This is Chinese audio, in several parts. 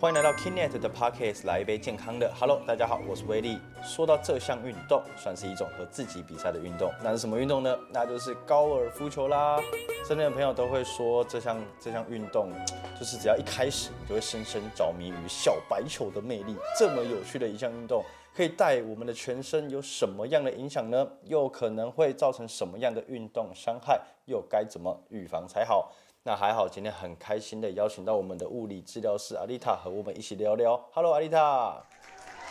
欢迎来到 Kinnet 的 Podcast，来一杯健康的。Hello，大家好，我是威力。说到这项运动，算是一种和自己比赛的运动，那是什么运动呢？那就是高尔夫球啦。身边的朋友都会说，这项这项运动，就是只要一开始，你就会深深着迷于小白球的魅力。这么有趣的一项运动，可以带我们的全身有什么样的影响呢？又可能会造成什么样的运动伤害？又该怎么预防才好？那还好，今天很开心的邀请到我们的物理治疗师阿丽塔和我们一起聊聊。Hello，阿丽塔。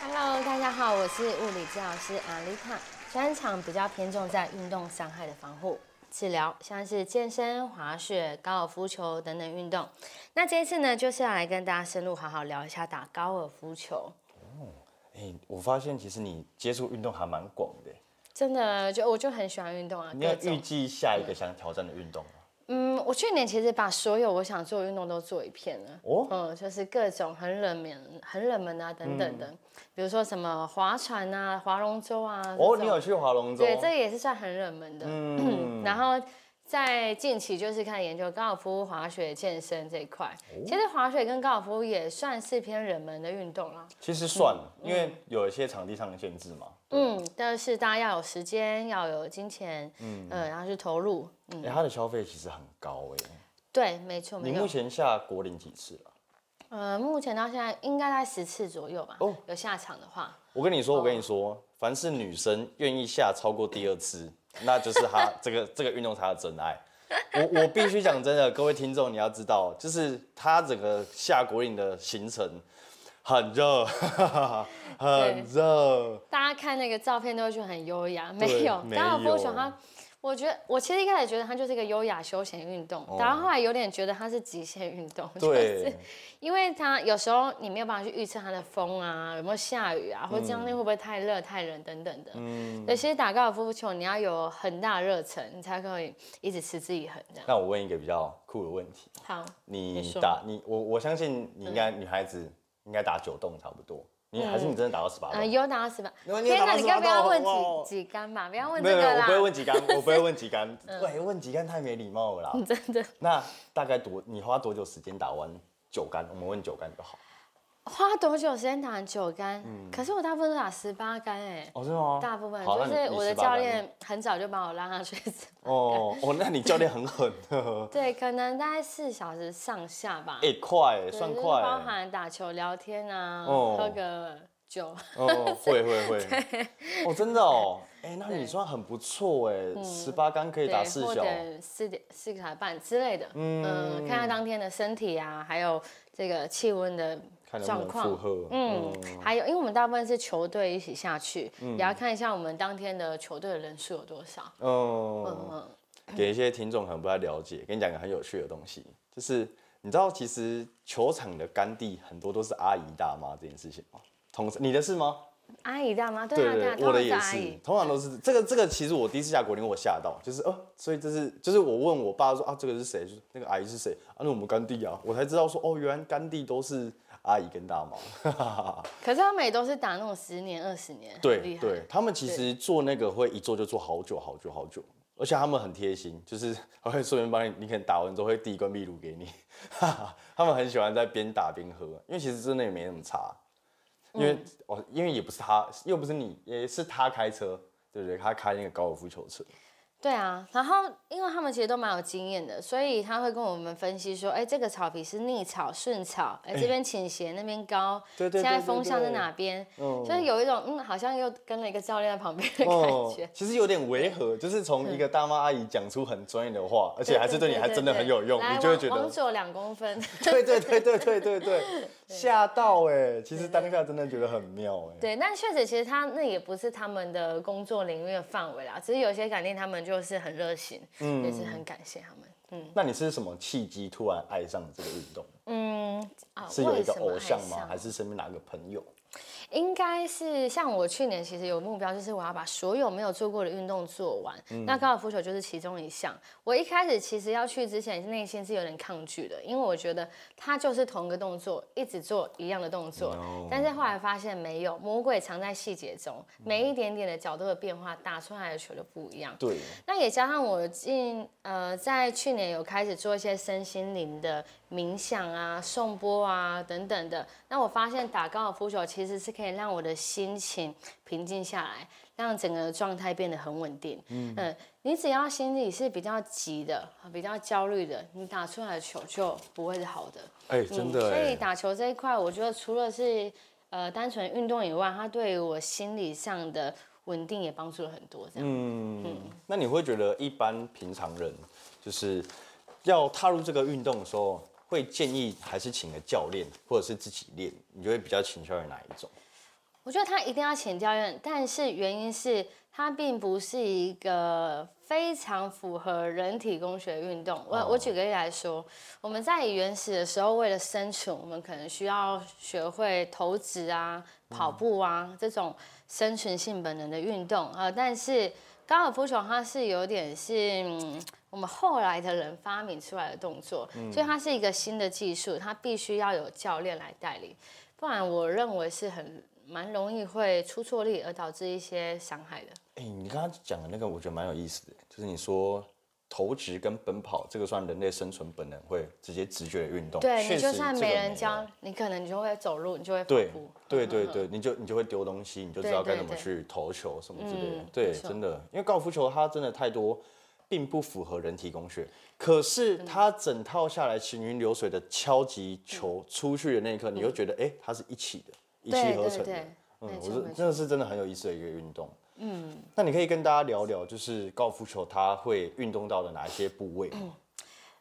Hello，大家好，我是物理治疗师阿丽塔，专长比较偏重在运动伤害的防护治疗，像是健身、滑雪、高尔夫球等等运动。那这一次呢，就是要来跟大家深入好好聊一下打高尔夫球。哦哎、我发现其实你接触运动还蛮广的。真的，就我就很喜欢运动啊，你要预。计下一个想挑战的运动我去年其实把所有我想做的运动都做一遍了。哦嗯，就是各种很冷门、很冷门啊等等的，比如说什么划船啊、划龙舟啊。哦，你有去划龙舟？对，这也是算很冷门的。嗯 然后在近期就是看研究高尔夫、滑雪、健身这一块。哦其实滑雪跟高尔夫也算是偏冷门的运动啦。其实算了，因为有一些场地上的限制嘛。嗯，但是大家要有时间，要有金钱，嗯，然后去投入。嗯，哎、它的消费其实很高哎、对，没错。你目前下国龄几次了？呃，目前到现在应该在十次左右吧。哦有下场的话，我跟你说，我跟你说，凡是女生愿意下超过第二次，那就是她这个这个运动才是真爱。我我必须讲真的，各位听众你要知道，就是她整个下国岭的行程很热，很热。大家看那个照片都会觉得很优雅，没有高尔夫球有它。我觉得我其实一开始觉得它就是一个优雅休闲运动，哦然后后来有点觉得它是极限运动，就对是因为它有时候你没有办法去预测它的风啊，有没有下雨啊，或者当天会不会太热、太冷等等的。嗯，对，其实打高尔夫球你要有很大的热忱，你才可以一直持之以恒这样。那我问一个比较酷的问题，好，你你打你我我相信你应该女孩子应该打九洞差不多，你还是你真的打到十八呃，洞？有打到十八。天哪，你该不要问几几杆嘛？不要问这个啦没有，我。不会问几杆，我不会问几杆。喂，问几杆太没礼貌了啦。真的那大概多你花多久时间打完九杆？我们问九杆就好。花多久时间打完九杆？可是我大部分都打十八杆哎。哦，真的吗？大部分就是我的你18杆教练很早就把我拉上去。哦哦，那你教练很狠，对，可能大概四小时上下吧。哎，快，算快。包含打球、聊天啊，哦喝个酒。哦，会会会。哦，真的哦。哎，那你算很不错哎，十八杆可以打四小。者四点四个小时半之类的，嗯，看下当天的身体啊，还有这个气温的状况，嗯，还有，因为我们大部分是球队一起下去，也要看一下我们当天的球队的人数有多少。嗯，嗯，给一些听众可能不太了解，跟你讲个很有趣的东西，就是你知道其实球场的干地很多都是阿姨大妈这件事情吗？同你的是吗？阿姨大妈？对啊，对啊，我的也是，。通常都是这个这个。其实我第一次下国林，我吓到，就是哦，所以这是就是我问我爸说啊，这个是谁？就是那个阿姨是谁啊？那我们干地啊，我才知道说哦，原来干地都是阿姨跟大妈。可是他们也都是打那种十年、二十年，很对。对，他们其实做那个会一做就做好久好久好久，而且他们很贴心，就是 还会顺便帮你，你可能打完之后会递一罐秘鲁给你，他们很喜欢在边打边喝，因为其实真的也没那么差，因为哦、因为也不是他，又不是你，也是他开车，对不对？他开那个高尔夫球车，对啊，然后因为他们其实都蛮有经验的，所以他会跟我们分析说，哎，这个草皮是逆草、顺草，哎，这边倾斜，那边高，对对对现在风向在哪边，嗯就是有一种嗯，好像又跟了一个教练在旁边的感觉。哦其实有点违和，就是从一个大妈阿姨讲出很专业的话，而且还是对你还真的很有用，来你就会觉得往往左两公分。对对对对对对对，吓到哎！其实当下真的觉得很妙哎。对，但确实，其实他那也不是他们的工作领域的范围啦，只是有些感店他们就是很热心，也是很感谢他们。嗯那你是什么契机突然爱上这个运动？嗯，啊，是有一个偶像吗？还是身边哪个朋友？应该是像我去年其实有目标，就是我要把所有没有做过的运动做完。那高尔夫球就是其中一项。我一开始其实要去之前，内心是有点抗拒的，因为我觉得它就是同一个动作，一直做一样的动作。但是后来发现没有，魔鬼藏在细节中，每一点点的角度的变化，打出来的球就不一样。对。那也加上我近呃，在去年有开始做一些身心灵的冥想啊、颂波啊等等的。那我发现打高尔夫球其实是可以让我的心情平静下来，让整个状态变得很稳定。嗯，你只要心里是比较急的、比较焦虑的，你打出来的球就不会是好的。哎，真的。所以打球这一块，我觉得除了是呃单纯运动以外，它对于我心理上的稳定也帮助了很多。这样。嗯嗯。那你会觉得一般平常人就是要踏入这个运动的时候？会建议还是请个教练，或者是自己练，你就会比较倾向于哪一种？我觉得他一定要请教练，但是原因是它并不是一个非常符合人体工学运动。我我举个例来说，我们在原始的时候，为了生存，我们可能需要学会投掷啊、跑步啊这种生存性本能的运动啊。但是高尔夫球它是有点是。我们后来的人发明出来的动作，所以它是一个新的技术，它必须要有教练来带领，不然我认为是很蛮容易会出错力而导致一些伤害的。哎，你刚刚讲的那个我觉得蛮有意思的，就是你说投掷跟奔跑，这个算人类生存本能会直接直觉的运动。对，你就算没人教，你可能你就会走路，你就会跑步。对对对，你就你就会丢东西，你就知道该怎么去投球什么之类的。对，真的，因为高尔夫球它真的太多。并不符合人体工学，可是它整套下来行云流水的敲击球出去的那一刻，你又觉得哎，它是一起的，一气呵成的。嗯，我是真的是真的很有意思的一个运动。嗯，那你可以跟大家聊聊，就是高尔夫球它会运动到的哪一些部位？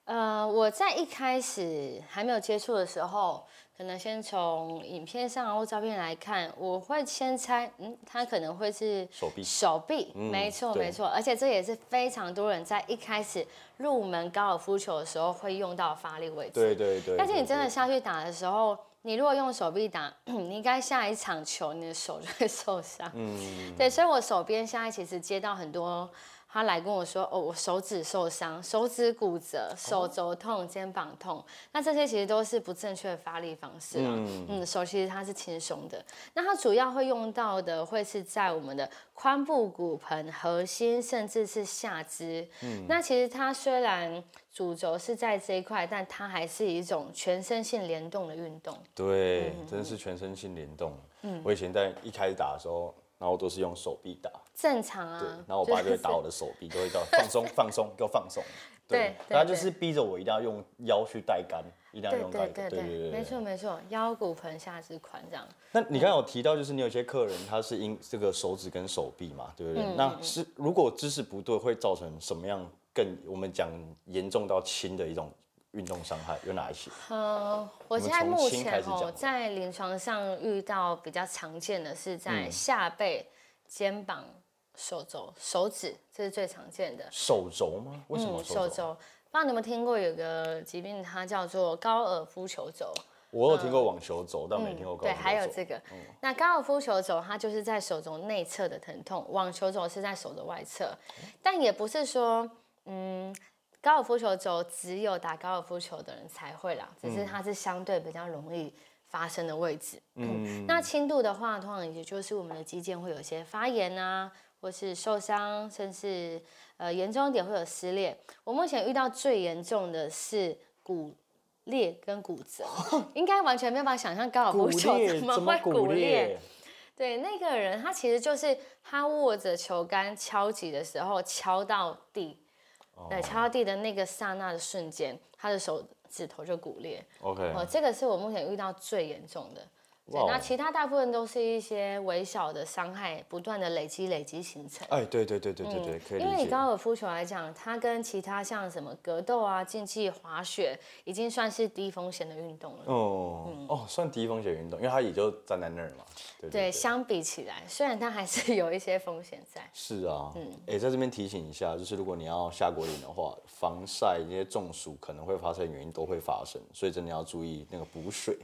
呃，我在一开始还没有接触的时候。可能先从影片上或照片来看，我会先猜，嗯，它可能会是手臂，手臂，没错没错，而且这也是非常多人在一开始入门高尔夫球的时候会用到发力位置。对对对。但是你真的下去打的时候，你如果用手臂打，你应该下一场球你的手就会受伤。嗯。对，所以我手边现在其实接到很多。他来跟我说：“哦，我手指受伤，手指骨折，手肘痛，肩膀痛。那这些其实都是不正确的发力方式啊。嗯，手其实它是轻松的。那它主要会用到的会是在我们的髋部、骨盆、核心，甚至是下肢。嗯，那其实它虽然主轴是在这一块，但它还是一种全身性联动的运动。对，真的是全身性联动。嗯，我以前在一开始打的时候。然后都是用手臂打，正常啊。对，然后我爸就会打我的手臂，就会叫放松放松，给我放松。对，他就是逼着我一定要用腰去带杆，一定要用带杆。对对对，没错没错，腰骨盆下肢宽这样。那你刚刚有提到，就是你有些客人他是因这个手指跟手臂嘛，对不对？那是如果姿势不对，会造成什么样更我们讲严重到轻的一种？运动伤害有哪一些？呃，我现在目前哦，在临床上遇到比较常见的是在下背、肩膀、手肘、手指，这是最常见的。手肘吗？为什么手肘？不知道你有没有听过有个疾病，它叫做高尔夫球肘。我有听过网球肘，但没听过高尔夫对，还有这个。那高尔夫球肘，它就是在手肘内侧的疼痛；网球肘是在手的外侧，但也不是说，嗯。高尔夫球肘只有打高尔夫球的人才会啦，只是它是相对比较容易发生的位置。嗯，那轻度的话，通常也就是我们的肌腱会有一些发炎啊，或是受伤，甚至呃严重一点会有撕裂。我目前遇到最严重的是骨裂跟骨折，应该完全没有办法想象高尔夫球怎么会骨裂。对，那个人他其实就是他握着球杆敲击的时候敲到地。对，敲到地的那个刹那的瞬间，他的手指头就骨裂。OK，哦，这个是我目前遇到最严重的。那其他大部分都是一些微小的伤害，不断的累积累积形成。哎，对对对对对对，可以因为你高尔夫球来讲，它跟其他像什么格斗啊、竞技滑雪，已经算是低风险的运动了。哦哦，算低风险运动，因为它也就站在那儿嘛。对，相比起来，虽然它还是有一些风险在。是啊，嗯，哎，在这边提醒一下，就是如果你要下果岭的话，防晒、那些中暑可能会发生的原因都会发生，所以真的要注意那个补水。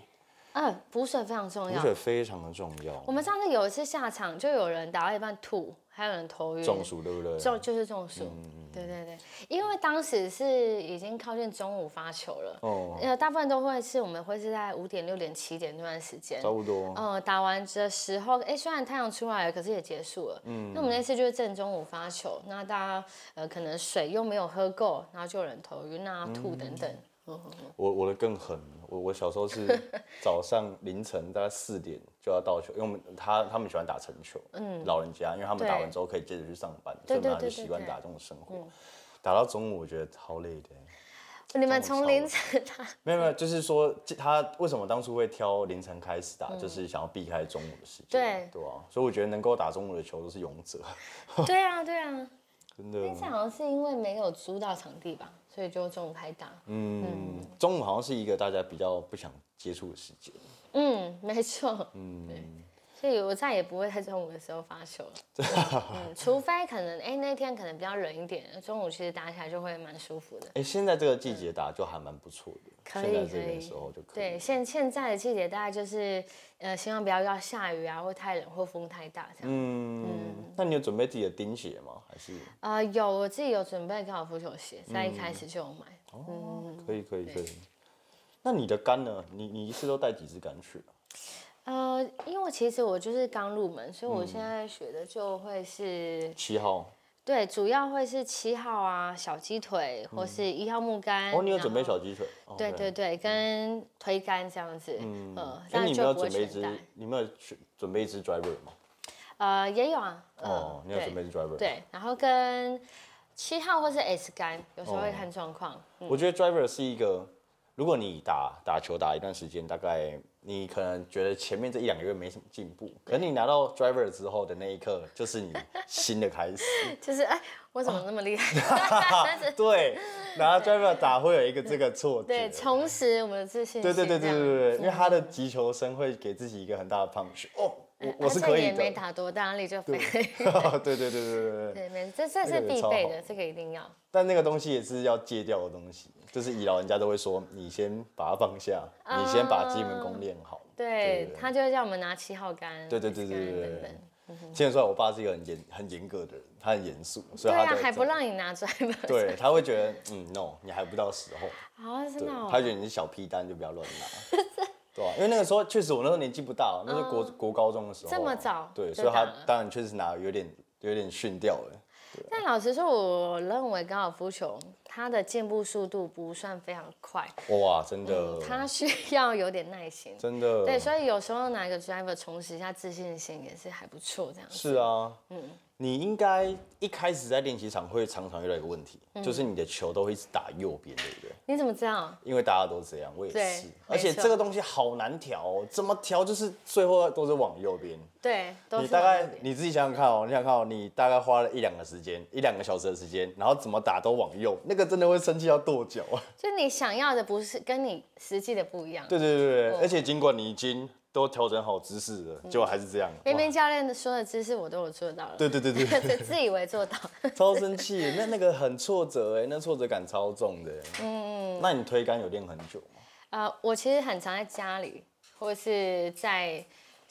嗯，补水非常重要。补水非常的重要。我们上次有一次下场，就有人打到一半吐，还有人头晕。中暑对不对？就就是中暑。对对对，因为当时是已经靠近中午发球了。哦。呃，大部分都会是我们会是在五点、六点、七点那段时间。差不多。嗯，打完的时候，哎，虽然太阳出来了，可是也结束了。嗯。那我们那次就是正中午发球，那大家呃可能水又没有喝够，然后就有人头晕啊、吐等等。我我的更狠，我我小时候是 早上凌晨大概四点就要到球，因为我们他他们喜欢打成球，嗯，老人家，因为他们打完之后可以接着去上班，所以他们就习惯打这种生活。打到中午我觉得超累的。你们从凌晨打？没有没有，就是说他为什么当初会挑凌晨开始打，就是想要避开中午的时间。对对啊，所以我觉得能够打中午的球都是勇者。对啊对啊，真的。那次好像是因为没有租到场地吧？所以就中午开打。嗯，中午好像是一个大家比较不想接触的时间。嗯，没错。嗯，所以我再也不会在中午的时候发球了。嗯，除非可能，哎，那天可能比较冷一点，中午其实打起来就会蛮舒服的。哎，现在这个季节打就还蛮不错的。可以可以。对，现现在的季节大概就是，呃，希望不要要下雨啊，或太冷或风太大这样。嗯嗯。那你有准备自己的钉鞋吗？还是？呃，有，我自己有准备高尔夫球鞋，在一开始就有买。哦，可以可以可以。那你的杆呢？你你一次都带几支杆去？呃，因为其实我就是刚入门，所以我现在学的就会是七号。对，主要会是七号啊，小鸡腿或是一号木杆。哦，你有准备小鸡腿？对对对，跟推杆这样子。嗯。那你们要准备一支？你们有准备一支 driver 吗？呃，也有啊。哦，你有准备 driver？对，然后跟七号或是 S 杆，有时候会看状况。我觉得 driver 是一个，如果你打打球打一段时间，大概。你可能觉得前面这一两个月没什么进步，可你拿到 driver 之后的那一刻，就是你新的开始。就是哎，我怎么那么厉害？对，拿到 driver 打会有一个这个错觉。对，重拾我们的自信。对对对对对对，因为他的击球声会给自己一个很大的 punch。哦，我我是可以的。也没打多大力就飞。对对对对对对。对，这这是必备的，这个一定要。但那个东西也是要戒掉的东西。就是以老人家都会说，你先把它放下，你先把基本功练好。对，他就会叫我们拿七号杆。对对对对对对。现在说，我爸是一个很严很严格的人，他很严肃，所以他还不让你拿出来。对，他会觉得，嗯，no，你还不到时候。啊，真的。他觉得你是小屁蛋，就不要乱拿。对啊，因为那个时候确实我那时候年纪不大，那是国国高中的时候。这么早？对，所以他当然确实拿有点有点逊掉了。但老实说，我认为高尔夫球它的进步速度不算非常快。哇，真的。它需要有点耐心。真的。对，所以有时候拿一个 driver 重拾一下自信心也是还不错，这样。是啊。嗯。你应该一开始在练习场会常常遇到一个问题，就是你的球都会一直打右边，对不对？你怎么知道？因为大家都这样，我也是。而且这个东西好难调，怎么调就是最后都是往右边。对，你大概你自己想想看哦，你想看哦，你大概花了一两个时间，一两个小时的时间，然后怎么打都往右，那个真的会生气要跺脚啊！就你想要的不是跟你实际的不一样。对对对对，而且尽管你已经。都调整好姿势了，结果还是这样。明明教练说的姿势我都有做到了。对对对对，自以为做到。超生气，那那个很挫折哎，那挫折感超重的。嗯嗯。那你推杆有练很久吗？呃，我其实很常在家里，或是在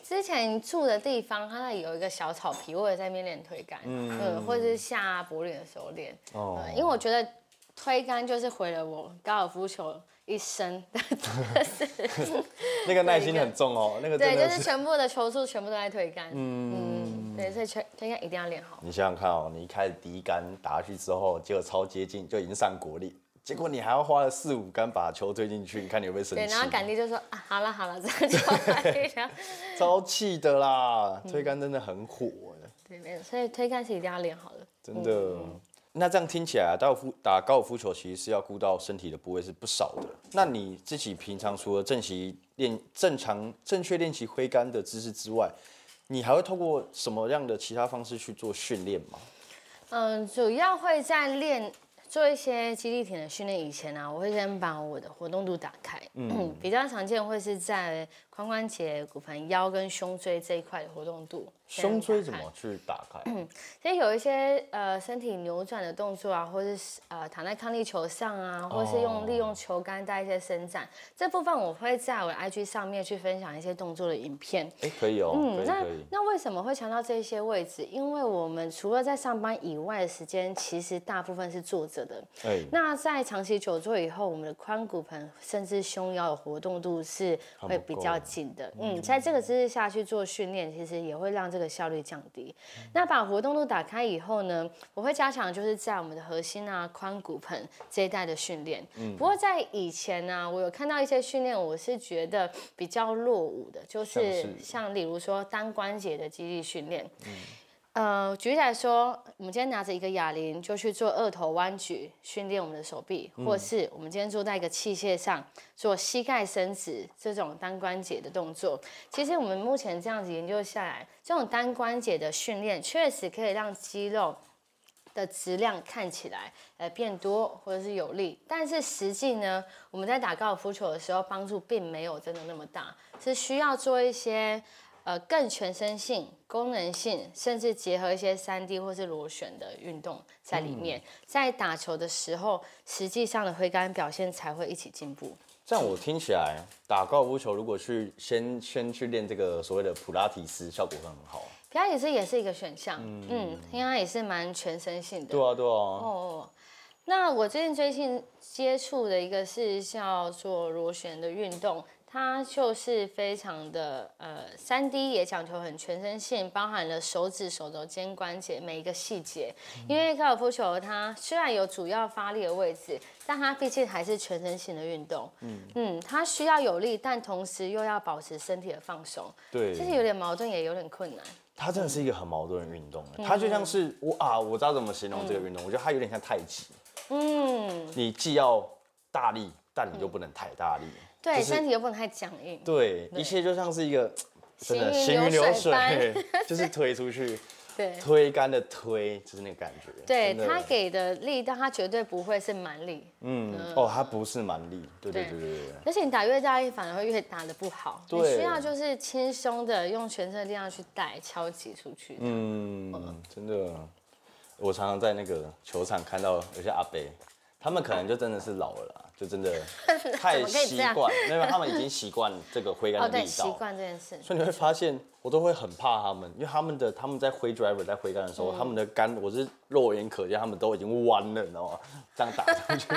之前住的地方，它那里有一个小草皮，我也在那边练推杆。嗯嗯。或者是下柏林的时候练。哦。因为我觉得推杆就是毁了我高尔夫球。一生，那个耐心很重哦，那个对，就是全部的球速全部都在推杆，嗯，对，所以推推杆一定要练好。你想想看哦，你一开始第一杆打下去之后，结果超接近，就已经上国力，结果你还要花了四五杆把球推进去，你看你会不会生气？对，然后杆弟就说啊，好了好了，这样就可以了。超气的啦，推杆真的很火对，没有，所以推杆是一定要练好的，真的。那这样听起来，高尔夫打高尔夫球其实是要顾到身体的部位是不少的。那你自己平常除了正习练正常正确练习挥杆的姿势之外，你还会透过什么样的其他方式去做训练吗？嗯，主要会在练做一些肌力体的训练以前呢，我会先把我的活动度打开。嗯，比较常见会是在髋关节、骨盆、腰跟胸椎这一块的活动度。胸椎怎么去打开？其实有一些呃身体扭转的动作啊，或者是呃躺在抗力球上啊，或是用利用球杆带一些伸展，这部分我会在我的 IG 上面去分享一些动作的影片。哎，可以哦，嗯，那那为什么会强调这些位置？因为我们除了在上班以外的时间，其实大部分是坐着的。哎，那在长期久坐以后，我们的髋骨盆甚至胸腰的活动度是会比较紧的。嗯，在这个姿势下去做训练，其实也会让这个效率降低。那把活动度打开以后呢，我会加强就是在我们的核心啊、髋骨盆这一带的训练。嗯，不过在以前呢，我有看到一些训练，我是觉得比较落伍的，就是像例如说单关节的肌力训练。嗯。呃，举例来说，我们今天拿着一个哑铃就去做二头弯举，训练我们的手臂；或是我们今天坐在一个器械上做膝盖伸直这种单关节的动作。其实我们目前这样子研究下来，这种单关节的训练确实可以让肌肉的质量看起来呃变多或者是有力，但是实际呢，我们在打高尔夫球的时候帮助并没有真的那么大，是需要做一些。呃，更全身性、功能性，甚至结合一些三 D 或是螺旋的运动在里面，在打球的时候，实际上的挥杆表现才会一起进步。这样我听起来，打高尔夫球如果去先先去练这个所谓的普拉提斯，效果会很好。普拉提斯也是一个选项，嗯，因为它也是蛮全身性的。对啊，对啊。哦，那我最近最近接触的一个是叫做螺旋的运动。它就是非常的呃，三 D 也讲求很全身性，包含了手指、手肘、肩关节每一个细节。因为高尔夫球它虽然有主要发力的位置，但它毕竟还是全身性的运动。嗯嗯，它需要有力，但同时又要保持身体的放松。对，其实有点矛盾，也有点困难。它真的是一个很矛盾的运动。它就像是我啊，我知道怎么形容这个运动，我觉得它有点像太极。嗯，你既要大力，但你又不能太大力。对，身体又不能太僵硬。对，一切就像是一个真的行云流水，就是推出去，对，推杆的推，就是那个感觉。对他给的力，但他绝对不会是蛮力。嗯，哦，他不是蛮力，对对对对对。而且你打越大力，反而会越打的不好。你需要就是轻松的用全身的力量去带敲击出去。嗯，真的，我常常在那个球场看到有些阿伯，他们可能就真的是老了。就真的 太习惯，因为他们已经习惯这个挥杆的力道，习惯这件事。所以你会发现，我都会很怕他们，因为他们的他们在挥 driver 在挥杆的时候，他们的杆我是肉眼可见，他们都已经弯了，你知道吗？这样打出去，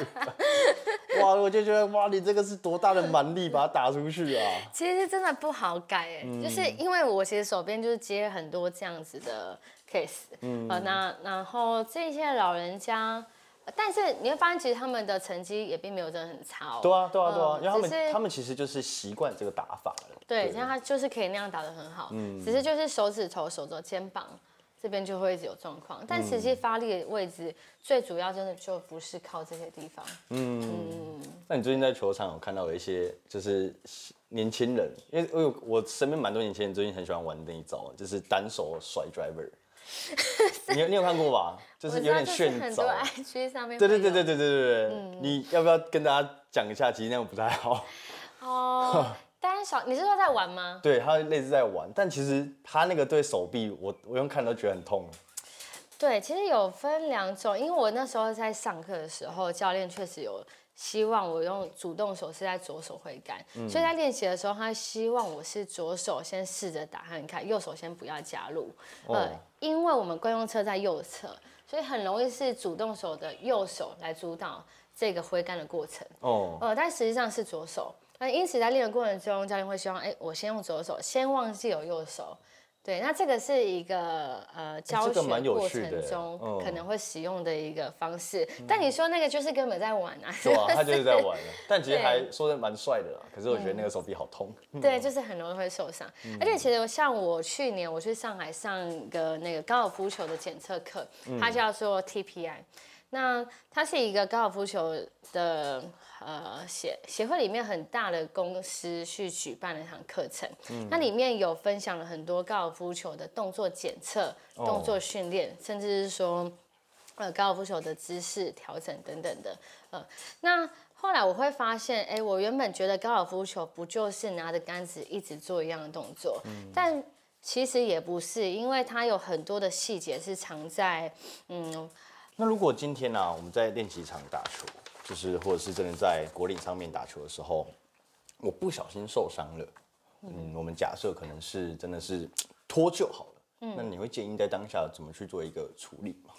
哇！我就觉得哇，你这个是多大的蛮力把它打出去啊！其实真的不好改哎，就是因为我其实手边就是接很多这样子的 case，嗯，那然后这些老人家。但是你会发现，其实他们的成绩也并没有真的很差哦。对啊，对啊，对啊，因为他们他们其实就是习惯这个打法了。对，像他就是可以那样打的很好，嗯，只是就是手指头、手肘、肩膀这边就会一直有状况。但实际发力的位置，最主要真的就不是靠这些地方。嗯，那你最近在球场有看到有一些就是年轻人，因为我有我身边蛮多年轻人最近很喜欢玩那一招，就是单手甩 driver。你你有看过吧？就是有点炫很多 IG 上面。对对对对对对对对。你要不要跟大家讲一下？其实那样不太好。哦，单手，你是说在玩吗？对他类似在玩，但其实他那个对手臂，我我用看都觉得很痛。对，其实有分两种，因为我那时候在上课的时候，教练确实有。希望我用主动手是在左手挥杆，所以在练习的时候，他希望我是左手先试着打看看，右手先不要加入。呃，因为我们惯用车在右侧，所以很容易是主动手的右手来主导这个挥杆的过程。哦，呃，但实际上是左手。那因此在练的过程中，教练会希望，哎，我先用左手，先忘记有右手。对，那这个是一个呃教学过程中可能会使用的一个方式，但你说那个就是根本在玩啊，对啊，他就是在 玩但其实还说的蛮帅的啦。可是我觉得那个手臂好痛，对，就是很容易会受伤。而且其实像我去年我去上海上个那个高尔夫球的检测课，它叫做 TPI，那它是一个高尔夫球的。呃，协协会里面很大的公司去举办了一堂课程，那里面有分享了很多高尔夫球的动作检测、动作训练，甚至是说呃高尔夫球的姿势调整等等的。呃，那后来我会发现，哎，我原本觉得高尔夫球不就是拿着杆子一直做一样的动作，但其实也不是，因为它有很多的细节是藏在，嗯，那如果今天呢、我们在练习场打球，就是或者是真的在国岭上面打球的时候，我不小心受伤了，嗯，我们假设可能是真的是脱臼好了，嗯那你会建议在当下怎么去做一个处理吗？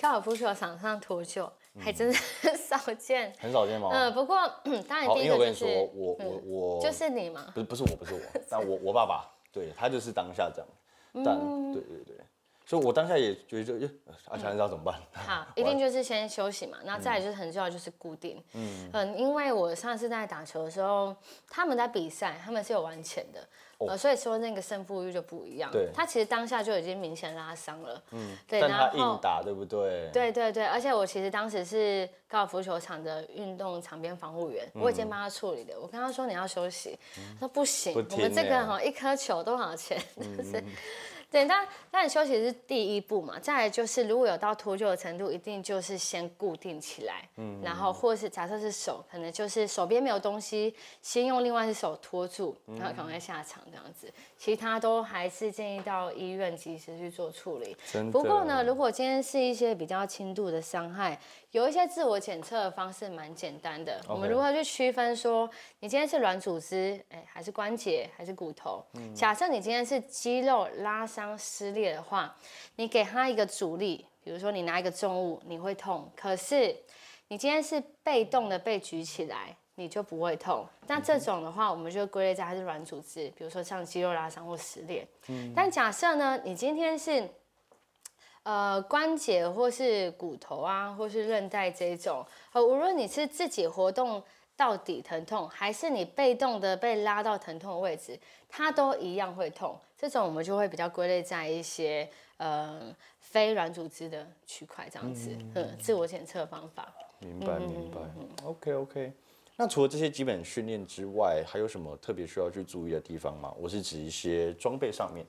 高尔夫球场上脱臼还真是很少见。很少见吗？嗯，不过当然好，第一因为我跟你说，个就是，我我我就是你嘛。不是不是我不是我，但我我爸爸对他就是当下这样，但嗯对对对，所以我当下也觉得就，呃啊，想知道怎么办？好，一定就是先休息嘛，那再来就是很重要就是固定。嗯嗯因为我上次在打球的时候，他们在比赛，他们是有玩钱的，呃，所以说那个胜负欲就不一样。对他其实当下就已经明显拉伤了。嗯，对，但他硬打，对不对？对对对，而且我其实当时是高尔夫球场的运动场边防护员，我已经帮他处理了。我跟他说你要休息，他说不行，不我们这个哈一颗球多少钱？就是。对，但但休息是第一步嘛，再来就是如果有到脱臼的程度，一定就是先固定起来，嗯，然后或是假设是手，可能就是手边没有东西，先用另外一只手托住，然后赶快下场这样子，其他都还是建议到医院及时去做处理。不过呢，如果今天是一些比较轻度的伤害，有一些自我检测的方式蛮简单的。我们如何去区分说你今天是软组织，哎，还是关节，还是骨头？嗯假设你今天是肌肉拉伤撕裂的话，你给他一个阻力，比如说你拿一个重物，你会痛。可是你今天是被动的被举起来。你就不会痛，那这种的话，我们就归类在它是软组织，比如说像肌肉拉伤或撕裂。嗯但假设呢，你今天是呃关节或是骨头啊，或是韧带这种，呃，无论你是自己活动到底疼痛，还是你被动的被拉到疼痛的位置，它都一样会痛。这种我们就会比较归类在一些呃非软组织的区块这样子，嗯，自我检测方法。明白明白。OK OK。那除了这些基本训练之外，还有什么特别需要去注意的地方吗？我是指一些装备上面。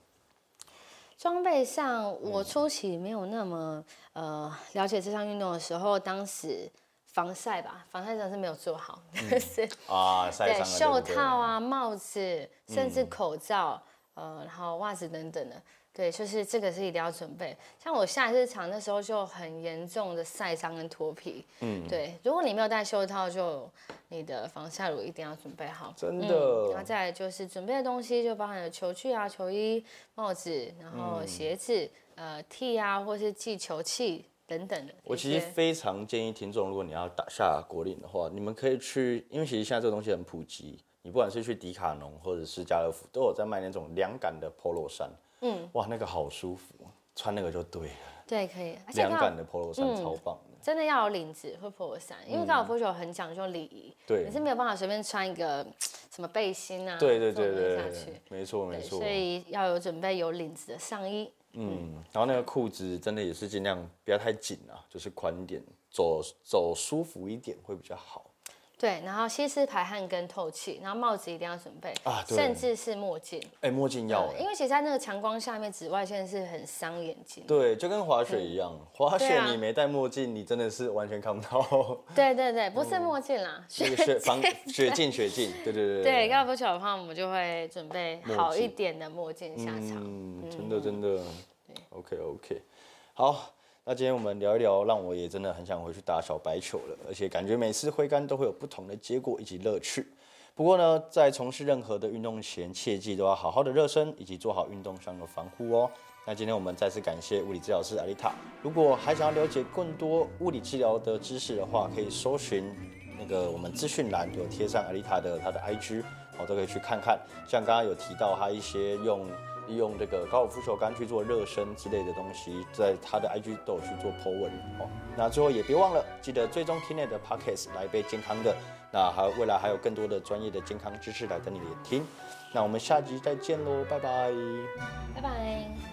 装备上，我初期没有那么呃了解这项运动的时候，当时防晒吧，防晒真的是没有做好，就 是啊，对袖套啊、帽子，甚至口罩，呃，然后袜子等等的。对，就是这个是一定要准备。像我下日场那时候就很严重的晒伤跟脱皮。嗯，对，如果你没有戴袖套，就你的防晒乳一定要准备好。真的嗯然后再来就是准备的东西，就包含了球具啊、球衣、帽子，然后鞋子、呃 T 啊，或是气球器等等的。我其实非常建议听众，如果你要打下国岭的话，你们可以去，因为其实现在这个东西很普及，你不管是去迪卡侬或者是家乐福，都有在卖那种凉感的 polo 衫。嗯，哇，那个好舒服，穿那个就对了。对可以，凉感的 polo 衫超棒的。真的要有领子或 polo 衫，因为高尔夫球很讲究礼仪，对你是没有办法随便穿一个什么背心啊，对对对对对东西下去，没错没，错所。以要有准备有领子的上衣。嗯，然后那个裤子真的也是尽量不要太紧啊，就是宽点，走走舒服一点会比较好。对，然后吸湿排汗跟透气，然后帽子一定要准备，啊对。甚至是墨镜，哎、墨镜要哎、因为其实在那个强光下面，紫外线是很伤眼睛。对，就跟滑雪一样，滑对啊雪你没戴墨镜，你真的是完全看不到 对对对，不是墨镜啦，那个雪防雪镜雪镜，对对对对高尔夫球的话，我们就会准备好一点的墨镜下场。嗯，真的真的，OK OK，好，那今天我们聊一聊，让我也真的很想回去打小白球了，而且感觉每次挥杆都会有不同的结果以及乐趣。不过呢，在从事任何的运动前，切记都要好好的热身，以及做好运动上的防护哦。那今天我们再次感谢物理治疗师阿丽塔。如果还想要了解更多物理治疗的知识的话，可以搜寻那个我们资讯栏有贴上阿丽塔的她的 IG，好都可以去看看。像刚刚有提到她一些用利用这个高尔夫球杆去做热身之类的东西，在他的 IG 都有去做 po 文哦。那最后也别忘了记得追踪 T 内的 Podcast 来杯健康的，那还未来还有更多的专业的健康知识来等你听。那我们下集再见喽，拜拜。拜拜。